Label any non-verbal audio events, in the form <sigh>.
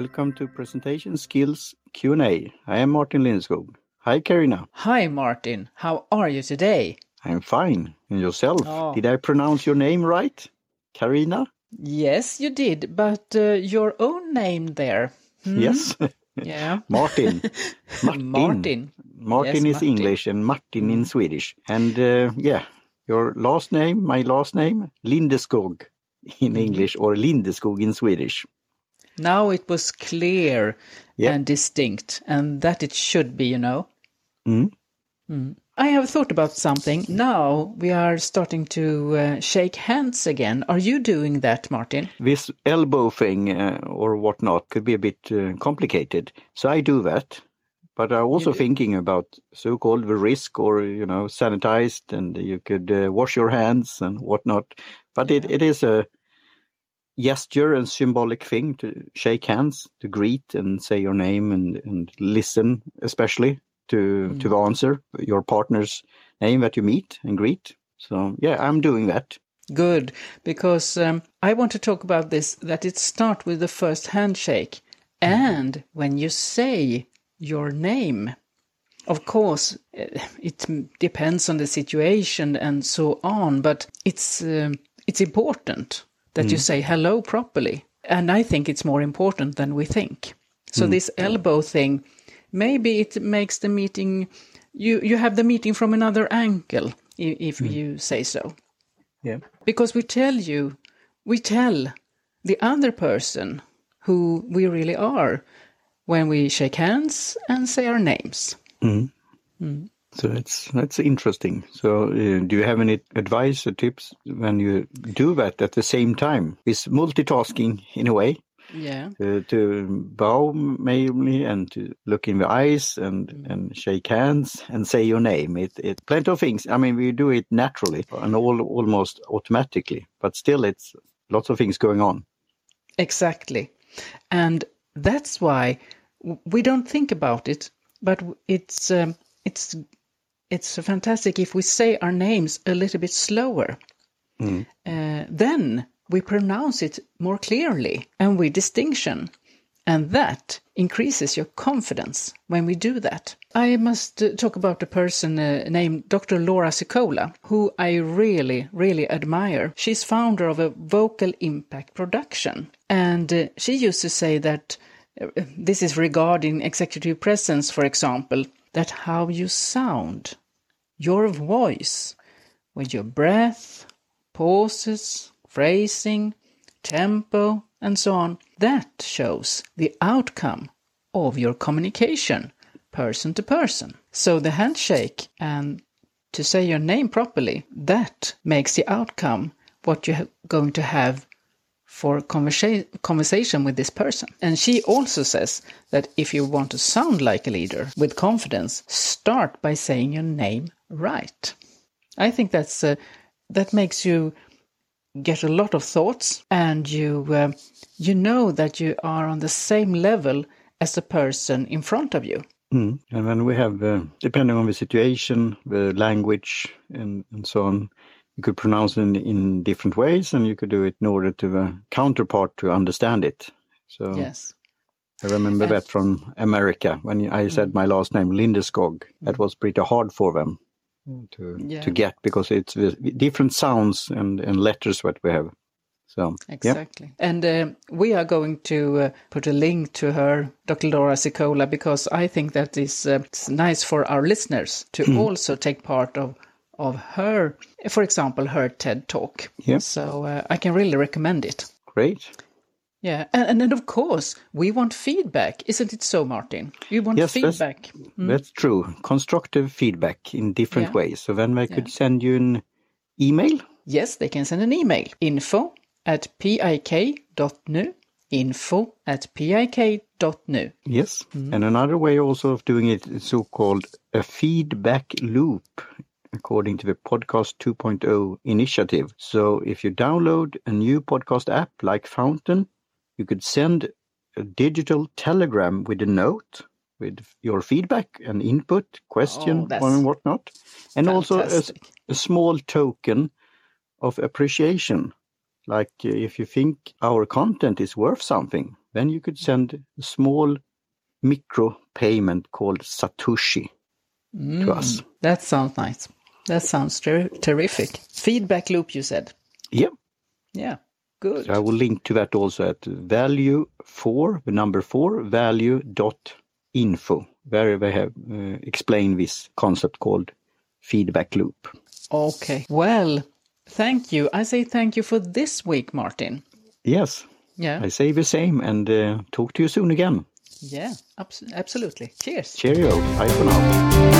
Welcome to Presentation Skills Q&A. I am Martin Lindeskog. Hi, Karina. Hi, Martin. How are you today? I'm fine. And yourself? Oh. Did I pronounce your name right? Karina? Yes, you did, but uh, your own name there. Hmm? Yes. Yeah. <laughs> Martin. <laughs> Martin. Martin. Martin Yes, is Martin. English and Martin in Swedish. And uh, yeah, your last name, my last name, Lindeskog in English or Lindeskog in Swedish. Now it was clear Yeah. and distinct, and that it should be, you know. Mm. Mm. I have thought about something. Now we are starting to uh, shake hands again. Are you doing that, Martin? This elbow thing uh, or whatnot could be a bit uh, complicated. So I do that. But I'm also thinking about so-called the risk or, you know, sanitized and you could uh, wash your hands and whatnot. But it, it is a gesture and symbolic thing to shake hands, to greet and say your name and, and listen, especially to, to the answer, your partner's name that you meet and greet. So yeah, I'm doing that. Good, because um, I want to talk about this that it start with the first handshake, and when you say your name. Of course, eh, it depends on the situation and so on, but it's um, it's important that you mm. say hello properly, and I think it's more important than we think. So mm. this elbow thing, maybe it makes the meeting. You you have the meeting from another angle, if mm. you say so Yeah. because we tell you, we tell the other person who we really are when we shake hands and say our names. So that's that's interesting. So, uh, do you have any advice or tips when you do that at the same time? Is multitasking in a way Yeah. uh, to bow mainly and to look in the eyes and and shake hands and say your name. It it plenty of things. I mean, we do it naturally and all almost automatically, but still, it's lots of things going on. Exactly. And that's why we don't think about it, but it's um, it's it's fantastic if we say our names a little bit slower. Uh, then we pronounce it more clearly and with distinction. And that increases your confidence when we do that. I must uh, talk about a person uh, named Dr. Laura Sicola, who I really, really admire. She's founder of a vocal impact production. And uh, she used to say that uh, this is regarding executive presence, for example, that how you sound, your voice, with your breath, pauses, phrasing, tempo, and so on, that shows the outcome of your communication, person to person. So the handshake and to say your name properly, that makes the outcome what you're going to have for conversa- conversation with this person. And she also says that if you want to sound like a leader with confidence, start by saying your name right. I think that's uh, that makes you get a lot of thoughts, and you uh, you know that you are on the same level as the person in front of you. Mm. And then we have, uh, depending on the situation, the language, and, and so on, you could pronounce it in, in different ways, and you could do it in order to the counterpart to understand it. So Yes. I remember And- that from America when I said my last name, Lindeskog. That was pretty hard for them to Yeah. to get because it's different sounds and, and letters that we have. So yeah, Exactly. And uh, we are going to uh, put a link to her, Dr. Laura Sicola, because I think that is uh, nice for our listeners to also take part of of her, for example, her TED talk. Yeah. So uh, I can really recommend it. great. Yeah, and, and then of course we want feedback, isn't it so, Martin? We want Yes, that's- feedback. That's true. Constructive feedback in different Yeah. ways. So then they could send you an email. Yes, they can send an email. Info at pik.nu. Info at pik.nu. Yes. And another way also of doing it is so-called a feedback loop according to the podcast 2.0 initiative. So if you download a new podcast app like Fountain, you could send a digital telegram with a note with your feedback and input, question, Oh, and whatnot. And also a, a small token of appreciation. Like uh, if you think our content is worth something, then you could send a small micro payment called Satoshi to us. That sounds nice. That sounds ter- terrific. Feedback loop, you said. Yep. Yeah, good. So I will link to that also at value four, the number four, value dot info, where they have uh, explained this concept called feedback loop. Okay. Well, thank you. I say thank you for this week, Martin. Yes, Yeah. I say the same and uh, talk to you soon again. Yeah, abs- absolutely. Cheers. Cheerio. Bye for now.